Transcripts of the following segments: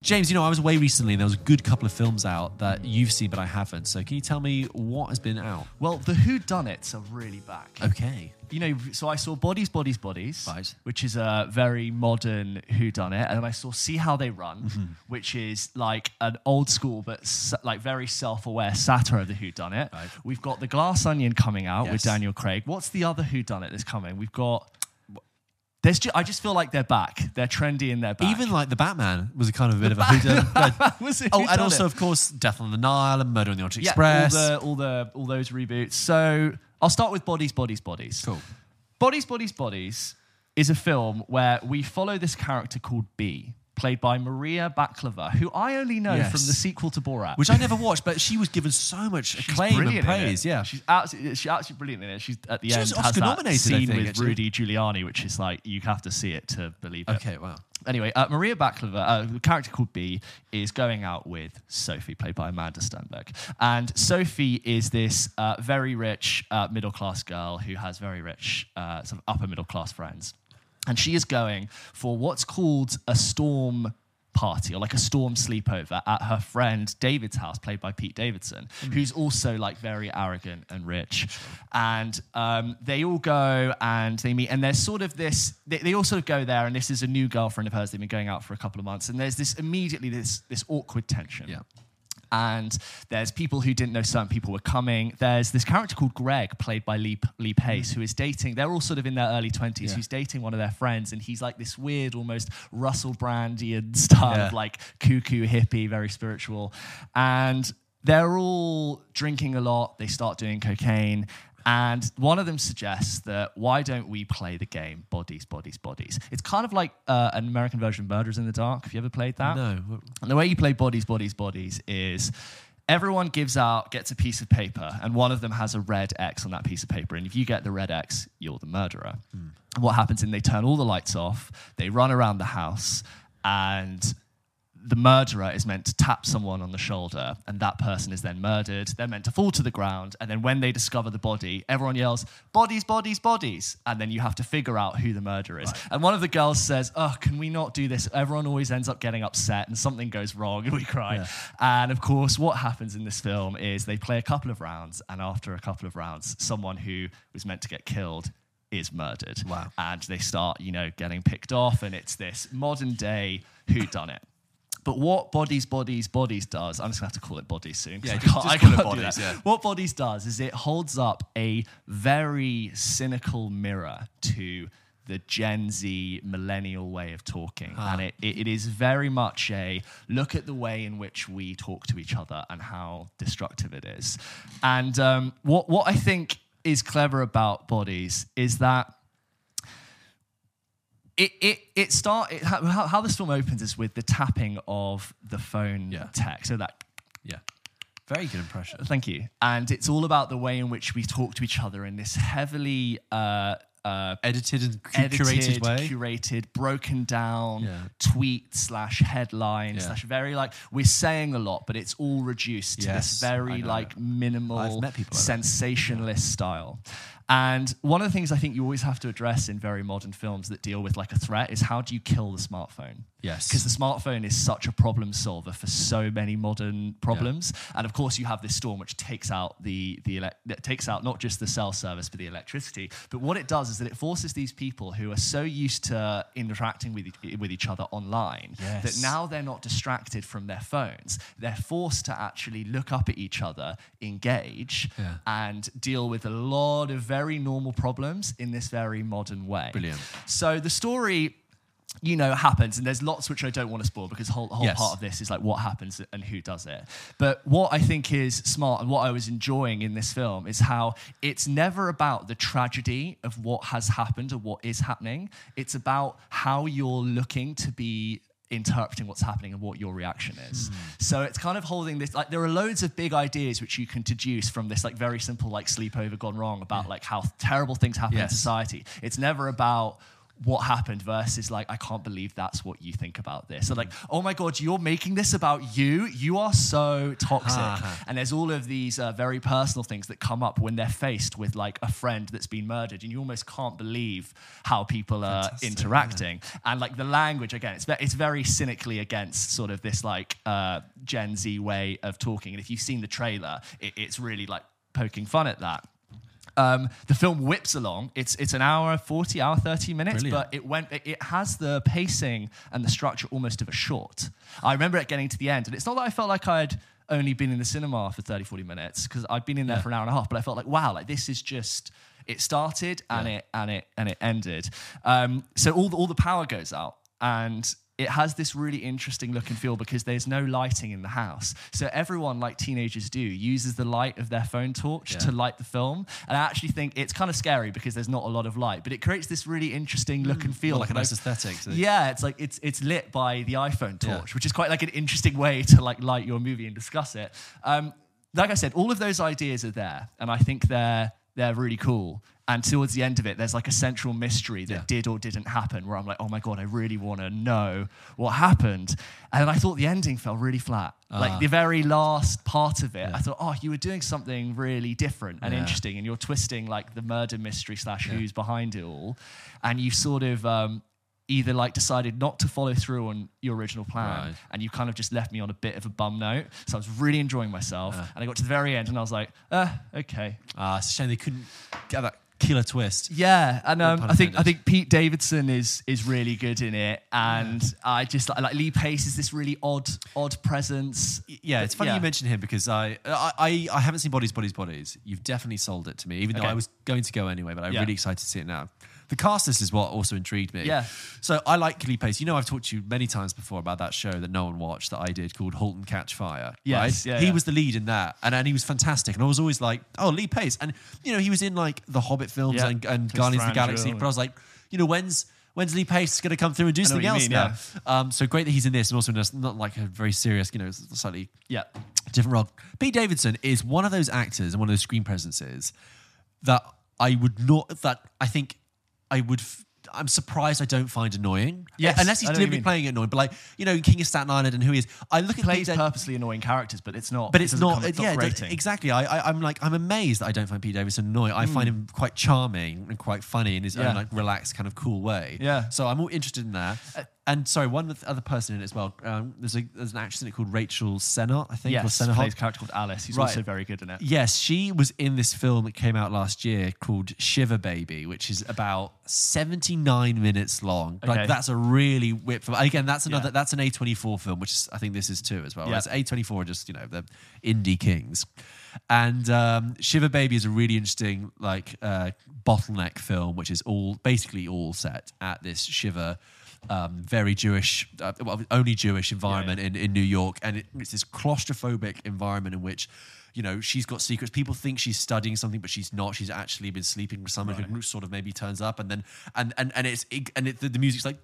James, you know, I was away recently and there was a good couple of films out that you've seen but I haven't. So can you tell me what has been out? Well, the Who Done It's are really back. Okay. You know, so I saw Bodies, Bodies, Bodies, Right. which is a very modern Who Done It, and then I saw See How They Run, Mm-hmm. which is like an old school but s- like very self-aware satire of the Who Done It. Right. We've got The Glass Onion coming out Yes. with Daniel Craig. What's the other Who Done It that's coming? We've got. There's ju- I just feel like they're back. They're trendy and they're back. Even like the Batman was a kind of a bit of a whodunit. Was it oh, and also, of course, Death on the Nile and Murder on the Orient yeah, Express. all the all the all those reboots. So I'll start with Bodies, Bodies, Bodies. Cool. Bodies, Bodies, Bodies is a film where we follow this character called B, played by Maria Bakalova, who I only know Yes. from the sequel to Borat. Which I never watched, but she was given so much She's acclaim and brilliant in it. praise. Yeah. she's absolutely she's absolutely brilliant in it. She's at the She end has that scene think, with actually. Rudy Giuliani, which is like you have to see it to believe it. Okay, wow. Anyway, uh, Maria Bakalova, uh, the character called B, is going out with Sophie, played by Amandla Stenberg. And Sophie is this uh, very rich uh, middle class girl who has very rich, uh, sort of upper middle class friends. And she is going for what's called a storm party or like a storm sleepover at her friend David's house, played by Pete Davidson, who's also like very arrogant and rich. And um, they all go and they meet, and there's sort of this, they, they all sort of go there, and this is a new girlfriend of hers. They've been going out for a couple of months, and there's this immediately this, this awkward tension Yeah. And there's people who didn't know certain people were coming. There's this character called Greg, played by Lee, Lee Pace, hmm. who is dating. They're all sort of in their early twenties. Yeah. Who's dating one of their friends, and he's like this weird, almost Russell Brandian style Yeah. of like cuckoo hippie, very spiritual, and they're all drinking a lot. They start doing cocaine. And one of them suggests that why don't we play the game Bodies, Bodies, Bodies? It's kind of like uh, an American version of Murders in the Dark. Have you ever played that? No. And the way you play bodies, bodies, bodies is everyone gives out, gets a piece of paper, and one of them has a red X on that piece of paper. And if you get the red X, you're the murderer. And what happens is they turn all the lights off, they run around the house, and the murderer is meant to tap someone on the shoulder, and that person is then murdered. They're meant to fall to the ground, and then when they discover the body, everyone yells, Bodies, bodies, bodies. And then you have to figure out who the murderer is. And one of the girls says, Oh, can we not do this? Everyone always ends up getting upset, and something goes wrong, and we cry. And of course, what happens in this film is they play a couple of rounds, and after a couple of rounds, someone who was meant to get killed is murdered. Wow. And they start, you know, getting picked off, and it's this modern day who done it. But what Bodies, Bodies, Bodies does, I'm just gonna have to call it Bodies soon. Yeah, I can't- I can't do that. yeah. What Bodies does is it holds up a very cynical mirror to the Gen Z millennial way of talking. Ah. And it, it, it is very much a look at the way in which we talk to each other and how destructive it is. And um, what, what I think is clever about Bodies is that it it it start it, how, how this film opens is with the tapping of the phone Yeah. tech. So that Yeah. Very good impression. thank you, and it's all about the way in which we talk to each other in this heavily. Uh, uh, Edited and cu- edited, curated way. curated, broken down Yeah. tweet slash headline Yeah. slash very like we're saying a lot, but it's all reduced to this very like minimal I've met people like sensationalist style. And one of the things I think you always have to address in very modern films that deal with like a threat is how do you kill the smartphone? Yes. Because the smartphone is such a problem solver for so many modern problems. And of course, you have this storm which takes out the the that takes out not just the cell service but the electricity. But what it does is that it forces these people who are so used to interacting with e- with each other online Yes. that now they're not distracted from their phones. They're forced to actually look up at each other, engage, Yeah. and deal with a lot of very normal problems in this very modern way. Brilliant. So the story, you know, happens, and there's lots which I don't want to spoil because the whole, whole Yes. part of this is like what happens and who does it. But what I think is smart and what I was enjoying in this film is how it's never about the tragedy of what has happened or what is happening. It's about how you're looking to be interpreting what's happening and what your reaction is. Hmm. So it's kind of holding this like there are loads of big ideas which you can deduce from this like very simple like sleepover gone wrong about like how terrible things happen in society. It's never about what happened versus like I can't believe that's what you think about this. So like, oh my god, you're making this about you. You are so toxic. and there's all of these uh, very personal things that come up when they're faced with like a friend that's been murdered, and you almost can't believe how people are Fantastic, interacting. And like the language again, it's it's very cynically against sort of this like uh, Gen Z way of talking. And if you've seen the trailer, it, it's really like poking fun at that. Um, the film whips along. It's it's an hour, forty hour, thirty minutes, Brilliant. but it went. It, it has the pacing and the structure almost of a short. I remember it getting to the end, and it's not that I felt like I'd only been in the cinema for 30, 40 minutes because I'd been in there Yeah. for an hour and a half. But I felt like wow, like this is just. It started and Yeah. it and it and it ended. Um, so all the, all the power goes out, and it has this really interesting look and feel because there's no lighting in the house. So everyone, like teenagers do, uses the light of their phone torch Yeah. to light the film. And I actually think it's kind of scary because there's not a lot of light, but it creates this really interesting look and feel. Well, like a nice aesthetic. So yeah, it's like it's it's lit by the iPhone Yeah. torch, which is quite like an interesting way to like light your movie and discuss it. Um, like I said, all of those ideas are there, and I think they're they're really cool. And towards the end of it, there's like a central mystery that Yeah. did or didn't happen, where I'm like, oh my god, I really want to know what happened. And I thought the ending fell really flat. Ah. Like the very last part of it, I thought, oh, you were doing something really different and Yeah. interesting, and you're twisting like the murder mystery slash Yeah. who's behind it all, and you sort of um, either like decided not to follow through on your original plan, Right. and you kind of just left me on a bit of a bum note. So I was really enjoying myself, and I got to the very end, and I was like, uh, okay, Ah, it's a shame they couldn't get that killer twist. yeah, and um, I think I think Pete Davidson is is really good in it, and I just like, like Lee Pace is this really odd odd presence. Yeah, it's funny Yeah. you mention him because I, I I I haven't seen Bodies, Bodies, Bodies. You've definitely sold it to me, even though Okay. I was going to go anyway. But I'm Yeah. really excited to see it now. The cast list is what also intrigued me. Yeah. So I like Lee Pace. You know, I've talked to you many times before about that show that no one watched that I did called *Halt and Catch Fire*. Yes, right? yeah, he yeah. was the lead in that, and, and he was fantastic. And I was always like, "Oh, Lee Pace!" And you know, he was in like the Hobbit films Yeah. and, and Guardians of the Galaxy. But I was like, you know, when's when's Lee Pace going to come through and do something else mean, now? Um, so great that he's in this, and also in a, not like a very serious, you know, slightly Yeah, different role. Pete Davidson is one of those actors and one of those screen presences that I would not. That I think I would. F- I'm surprised I don't find annoying. Yes, unless he's I know what you deliberately playing it annoying. But like you know, King of Staten Island and who he is. I look at plays purposely annoying characters, but it's not. but it's doesn't not. come- it's yeah, not exactly. I, I, I'm like I'm amazed that I don't find Pete Davidson annoying. I find him quite charming and quite funny in his Hmm. Yeah. own like relaxed kind of cool way. Yeah. So I'm all interested in that. And sorry, one other person in it as well. Um, there's a there's an actress in it called Rachel Sennott, I think. Yes, Sennott. plays a character called Alice. He's Right. also very good in it. Yes, she was in this film that came out last year called Shiva Baby, which is about 79 minutes long. Okay. Like that's a really whip film. Again, that's another Yeah. that's an A24 film, which is I think this is too as well. Yeah. Whereas A24 are just, you know, the indie kings. And um, Shiva Baby is a really interesting like uh, bottleneck film, which is all basically all set at this Shiva um, very Jewish, uh, well, only Jewish environment In, in New York, and it, it's this claustrophobic environment in which, you know, she's got secrets. People think she's studying something, but she's not. She's actually been sleeping with someone who sort of maybe turns up, and then and and and it's and it, the, the music's like.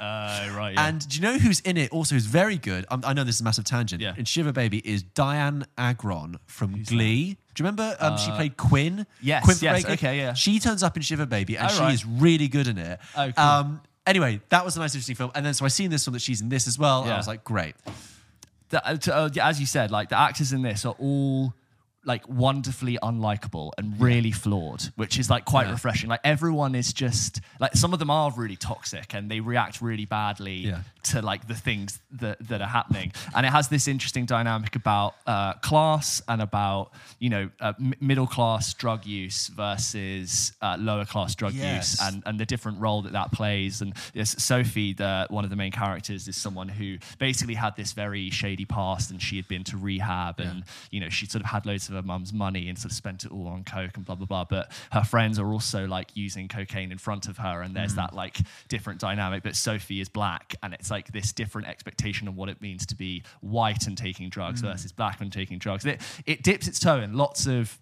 Uh, right. Yeah. And do you know who's in it? Also, who's very good. Um, I know this is a massive tangent. Yeah. In Shiva Baby is Dianna Agron from Glee. Do you remember? Um, she played Quinn. Uh, yes, Quinn yes, okay, yeah. She turns up in Shiva Baby, and Oh, she right. is really good in it. Oh, cool. Um, anyway, that was a nice, interesting film. And then so I seen this one that she's in this as well. And I Yeah. was like, great. the, uh, to- uh, yeah, as you said, like the actors in this are all like wonderfully unlikable and really flawed, which is like quite Yeah. refreshing. Like everyone is just like some of them are really toxic and they react really badly Yeah. to like the things that, that are happening. And it has this interesting dynamic about uh, class and about you know uh, m- middle class drug use versus uh, lower class drug Yes. use and and the different role that that plays. And yes, Sophie, the one of the main characters, is someone who basically had this very shady past, and she had been to rehab, and you know she sort of had loads of her mum's money and sort of spent it all on coke and blah blah blah. But her friends are also like using cocaine in front of her, and Mm. there's that like different dynamic. But Sophie is black, and it's like this different expectation of what it means to be white and taking drugs Mm. versus black and taking drugs. It it dips its toe in lots of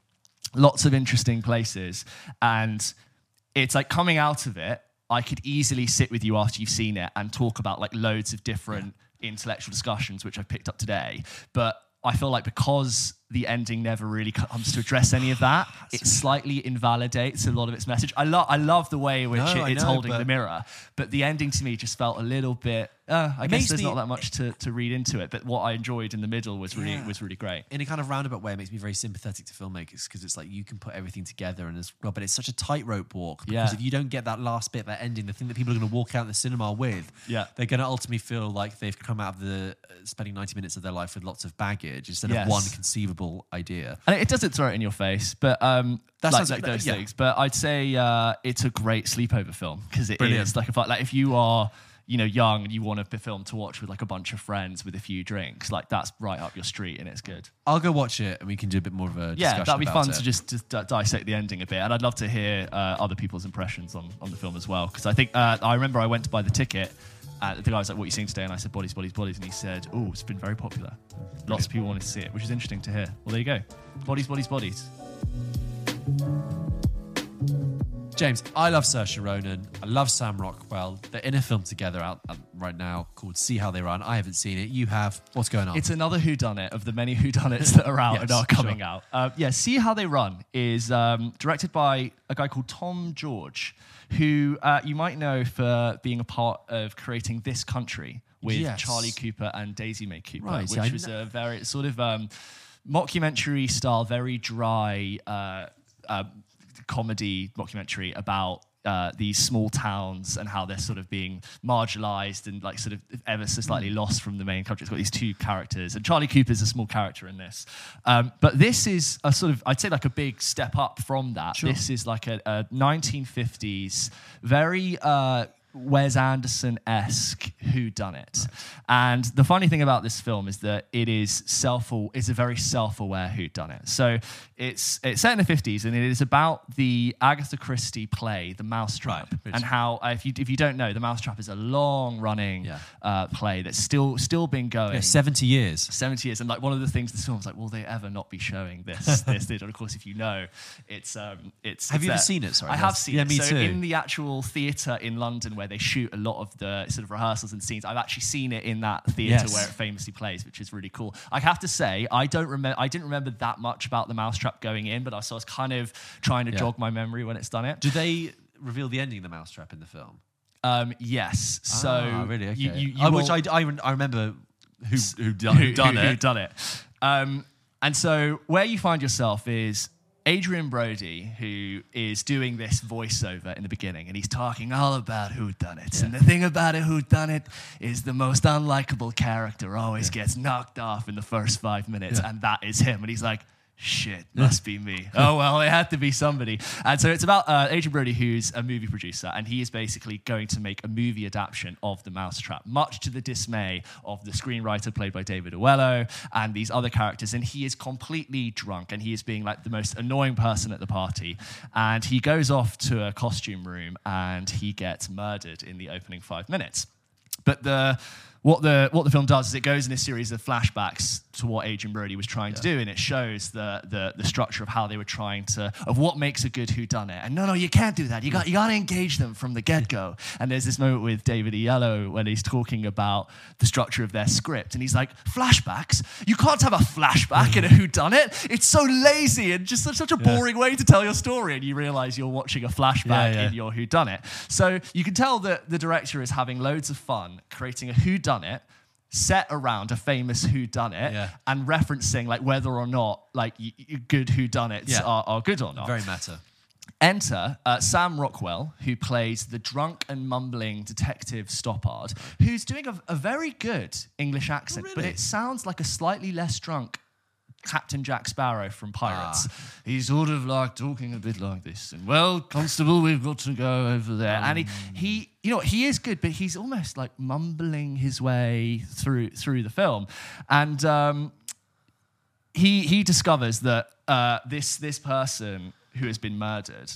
lots of interesting places and it's like coming out of it i could easily sit with you after you've seen it and talk about like loads of different intellectual discussions which i've picked up today but i feel like because the ending never really comes to address any of that. It slightly invalidates a lot of its message. I love I love the way in which No, it- it's know, holding the mirror, but the ending to me just felt a little bit. Uh, I guess there's me- not that much to, to read into it, but what I enjoyed in the middle was really Yeah. was really great. in a kind of roundabout way, it makes me very sympathetic to filmmakers because it's like you can put everything together and it's well, but it's such a tightrope walk. Because Yeah. if you don't get that last bit, that ending, the thing that people are going to walk out of the cinema with, Yeah. they're going to ultimately feel like they've come out of the uh, spending ninety minutes of their life with lots of baggage instead Yes. of one conceivable idea. And it doesn't throw it in your face, but um, That like, sounds- like those yeah. things. But I'd say uh, it's a great sleepover film because it is Brilliant. like a fun, like if you are you know young and you want a film to watch with like a bunch of friends with a few drinks, like that's right up your street and it's good. I'll go watch it and we can do a bit more of a Yeah, that'd be fun it. to just, just di- dissect the ending a bit, and I'd love to hear uh, other people's impressions on, on the film as well. Because I think uh, I remember I went to buy the ticket. And the guy was like, "What are you seeing today?" And I said, "Bodies, bodies, bodies." And he said, "Oh, it's been very popular. Lots of people wanted to see it, which is interesting to hear." Well, there you go. Bodies, bodies, bodies. James, I love Saoirse Ronan. I love Sam Rockwell. They're in a film together out out right now called See How They Run. I haven't seen it. You have. What's going on? It's another whodunit of the many whodunits that are out Yes, and are coming sure. out. Uh, yeah, See How They Run is um, directed by a guy called Tom George, who uh, you might know for being a part of creating This Country with Yes. Charlie Cooper and Daisy May Cooper, Right, which yeah, was a very sort of um, mockumentary style, very dry uh, uh, comedy documentary about uh, these small towns and how they're sort of being marginalized and like sort of ever so slightly lost from the main country. It's got these two characters, and Charlie Cooper's a small character in this. Um, but this is a sort of, I'd say, like a big step up from that. Sure. This is like a, a 1950s, very. Uh, Wes Anderson esque Who Done It, and the funny thing about this film is that it is self it's a very self aware Who Done It. So it's it's set in the fifties and it is about the Agatha Christie play The Mousetrap Right, and how uh, if you if you don't know The Mousetrap is a long running Yeah. uh, play that's still still been going. Yeah, 70 years. 70 years. And like one of the things this film was like, will they ever not be showing this, this, this? And of course, if you know, it's um, it's. Have it's you ever seen it? Sorry, I have seen Yeah, it. me so too. in the actual theatre in London where they shoot a lot of the sort of rehearsals and scenes, I've actually seen it in that theatre Yes. where it famously plays, which is really cool. I have to say, I don't remember. I didn't remember that much about the Mousetrap going in, but I so I was kind of trying to Yeah. jog my memory when it's done it. Do they reveal the ending of the mousetrap in the film? Um, yes. So Ah, really? Okay. you, you, you Oh, which I, I, I remember who, who, done, who done who, it. Who done it. Um, and so where you find yourself is Adrien Brody, who is doing this voiceover in the beginning, and he's talking all about who done it. And the thing about it, who done it, is the most unlikable character always gets knocked off in the first five minutes, Yeah. and that is him. And he's like, Shit, must be me. oh well, it had to be somebody. And so it's about uh, Adrien Brody, who's a movie producer, and he is basically going to make a movie adaptation of The Mousetrap, much to the dismay of the screenwriter played by David Oyelowo and these other characters. And he is completely drunk, and he is being like the most annoying person at the party. And he goes off to a costume room, and he gets murdered in the opening five minutes. But the what the what the film does is it goes in a series of flashbacks to what Adrien Brody was trying to do, and it shows the, the the structure of how they were trying to of what makes a good whodunit. And no, no, you can't do that. You got you got to engage them from the get go. And there's this moment with David E. Yellow when he's talking about the structure of their script, and he's like, flashbacks. You can't have a flashback in a whodunit. It's so lazy and just such, such a boring way to tell your story. And you realize you're watching a flashback Yeah, yeah. in your Who Done It. So you can tell that the director is having loads of fun creating a Who Done It set around a famous Who Done It Yeah. and referencing like whether or not like y- y- good Who Done It Yeah. are, are good or not. Very meta. Enter uh, Sam Rockwell, who plays the drunk and mumbling detective Stoppard, who's doing a, a very good English accent, but really? it sounds like a slightly less drunk Captain Jack Sparrow from Pirates. Ah. He's sort of like talking a bit like this, and well, Constable, we've got to go over there. and he, he, you know, he is good, but he's almost like mumbling his way through through the film, and um, he he discovers that uh, this this person who has been murdered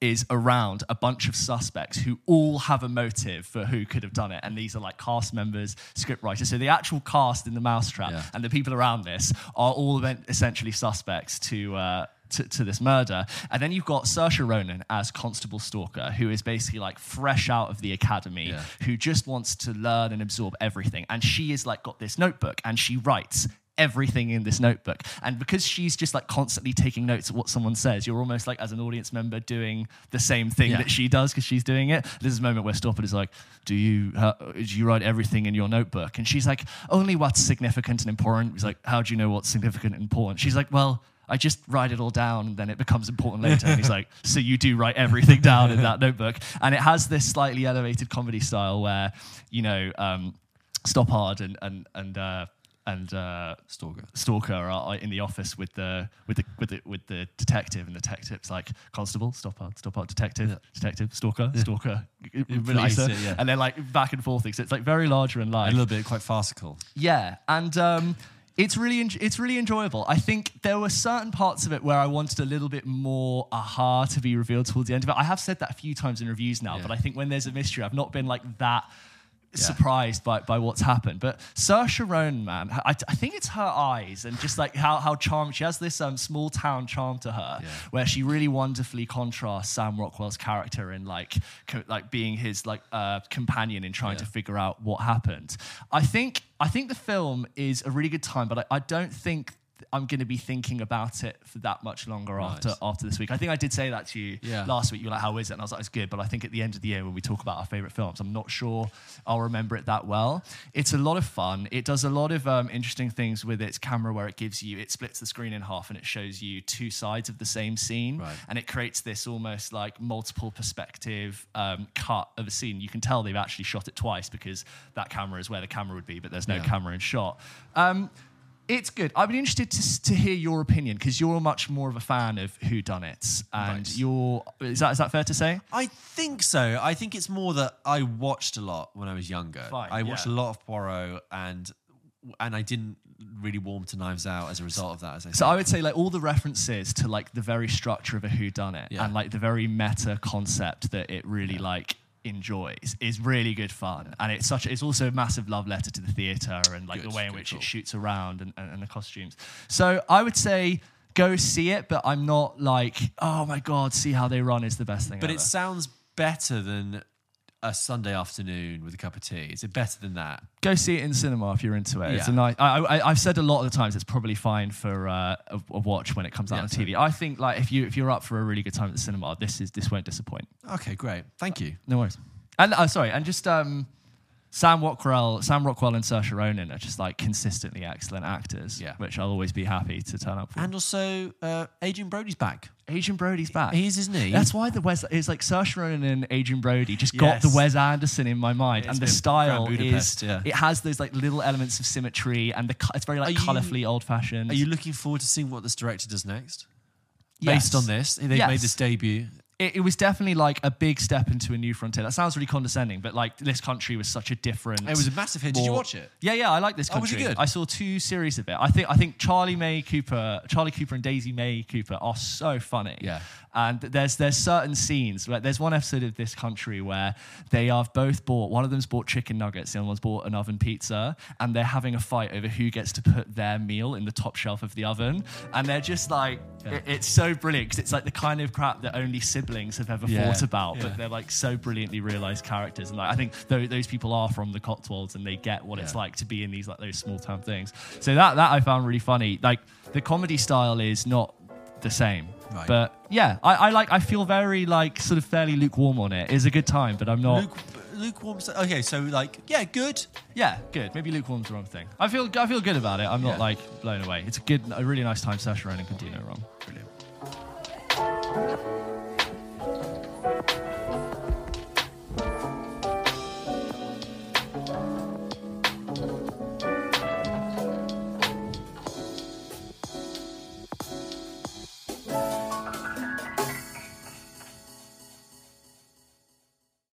is around a bunch of suspects who all have a motive for who could have done it. And these are like cast members, script writers. So the actual cast in the Mousetrap Yeah. and the people around this are all essentially suspects to. Uh, to, to this murder. And then you've got Saoirse Ronan as Constable Stalker, who is basically like fresh out of the academy, Yeah. who just wants to learn and absorb everything. And she is like got this notebook and she writes everything in this notebook. And because she's just like constantly taking notes of what someone says, you're almost like as an audience member doing the same thing Yeah. that she does because she's doing it. There's this moment where Stoppard is like, "Do you uh, do you write everything in your notebook?" And she's like, "Only what's significant and important." He's like, "How do you know what's significant and important?" She's like, "Well." I just write it all down and then it becomes important later. And he's like, So you do write everything down in that notebook. And it has this slightly elevated comedy style where, you know, um, Stoppard and, and, and, uh, and uh, Stalker. Stalker are are in the office with the with the with the with the detective, and the detective's like constable, stop out, stop out, detective, detective, stalker, stalker, Police, policer, yeah, yeah. and they're like back and forth. So it's like very larger and A little bit quite farcical. Yeah, and um, it's really it's really enjoyable. I think there were certain parts of it where I wanted a little bit more aha to be revealed towards the end of it. I have said that a few times in reviews now, Yeah. but I think when there's a mystery, I've not been like that. Surprised by, by what's happened, but Saoirse Ronan, man, I, I think it's her eyes and just like how how charming she has this um, small town charm to her, Yeah. where she really wonderfully contrasts Sam Rockwell's character in like co- like being his like uh, companion in trying Yeah. to figure out what happened. I think I think the film is a really good time, but I, I don't think I'm going to be thinking about it for that much longer Right. after after this week. I think I did say that to you Yeah. last week. You were like, "How is it?" And I was like, "It's good." But I think at the end of the year, when we talk about our favorite films, I'm not sure I'll remember it that well. It's a lot of fun. It does a lot of um, interesting things with its camera, where it gives you it splits the screen in half and it shows you two sides of the same scene, Right. and it creates this almost like multiple perspective um, cut of a scene. You can tell they've actually shot it twice because that camera is where the camera would be, but there's no Yeah. camera in shot. Um, it's good. I'd be interested to, to hear your opinion because you're much more of a fan of Who Done It, and Right. you're is that is that fair to say? I think so. I think it's more that I watched a lot when I was younger. Fine, I watched yeah. a lot of Poirot and and I didn't really warm to Knives Out as a result of that. As I So said. I would say like all the references to like the very structure of a Who Done It Yeah. and like the very meta concept that it really like enjoys is really good fun and it's such it's also a massive love letter to the theater and like Good, the way in which call. it shoots around and, and, and the costumes so i would say go see it but i'm not like oh my god see how they run is the best thing but ever. it sounds better than a Sunday afternoon with a cup of tea. Is it better than that? go see it in cinema if you're into it. It's a nice. I, I, I've said a lot of the times it's probably fine for uh, a, a watch when it comes out Yeah, on TV. I think like if you if you're up for a really good time at the cinema, this is this won't disappoint. Okay, great. Thank you. No worries. And uh, sorry, and just um, Sam Rockwell, Sam Rockwell and Saoirse Ronan are just like consistently excellent actors. Yeah. which I'll always be happy to turn up for. And also, uh, Adrien Brody's back. Adrien Brody's back. He is, isn't he? That's why the Wes it's like Saoirse Ronan and Adrien Brody just got the Wes Anderson in my mind, It's and the style is yeah. it has those like little elements of symmetry, and the it's very like Are colorfully old fashioned. Are you looking forward to seeing what this director does next? Yes. Based on this, they've Yes. made this debut. It, it was definitely like a big step into a new frontier. That sounds really condescending, but like this country was such a different. It was a massive hit. Did you watch it? Yeah, yeah, I like this country. Oh, was it good? I saw two series of it. I think I think Charlie May Cooper, Charlie Cooper and Daisy May Cooper are so funny. Yeah. And there's there's certain scenes. Like there's one episode of this country where they have both bought. One of them's bought chicken nuggets. The other one's bought an oven pizza, and they're having a fight over who gets to put their meal in the top shelf of the oven. And they're just like, it- it's so brilliant because it's like the kind of crap that only siblings have ever Yeah, thought about, yeah. but they're like so brilliantly realized characters. And like I think tho- those people are from the Cotswolds and they get what it's like to be in these like those small town things. So that that I found really funny. Like the comedy style is not the same. Right. But yeah, I, I like I feel very like sort of fairly lukewarm on it. It's a good time, but I'm not Luke, lukewarm. Okay, so like, yeah, good. yeah, good. Maybe lukewarm's the wrong thing. I feel I feel good about it. I'm not like blown away. It's a good a really nice time Saoirse Ronan can do no wrong. Brilliant.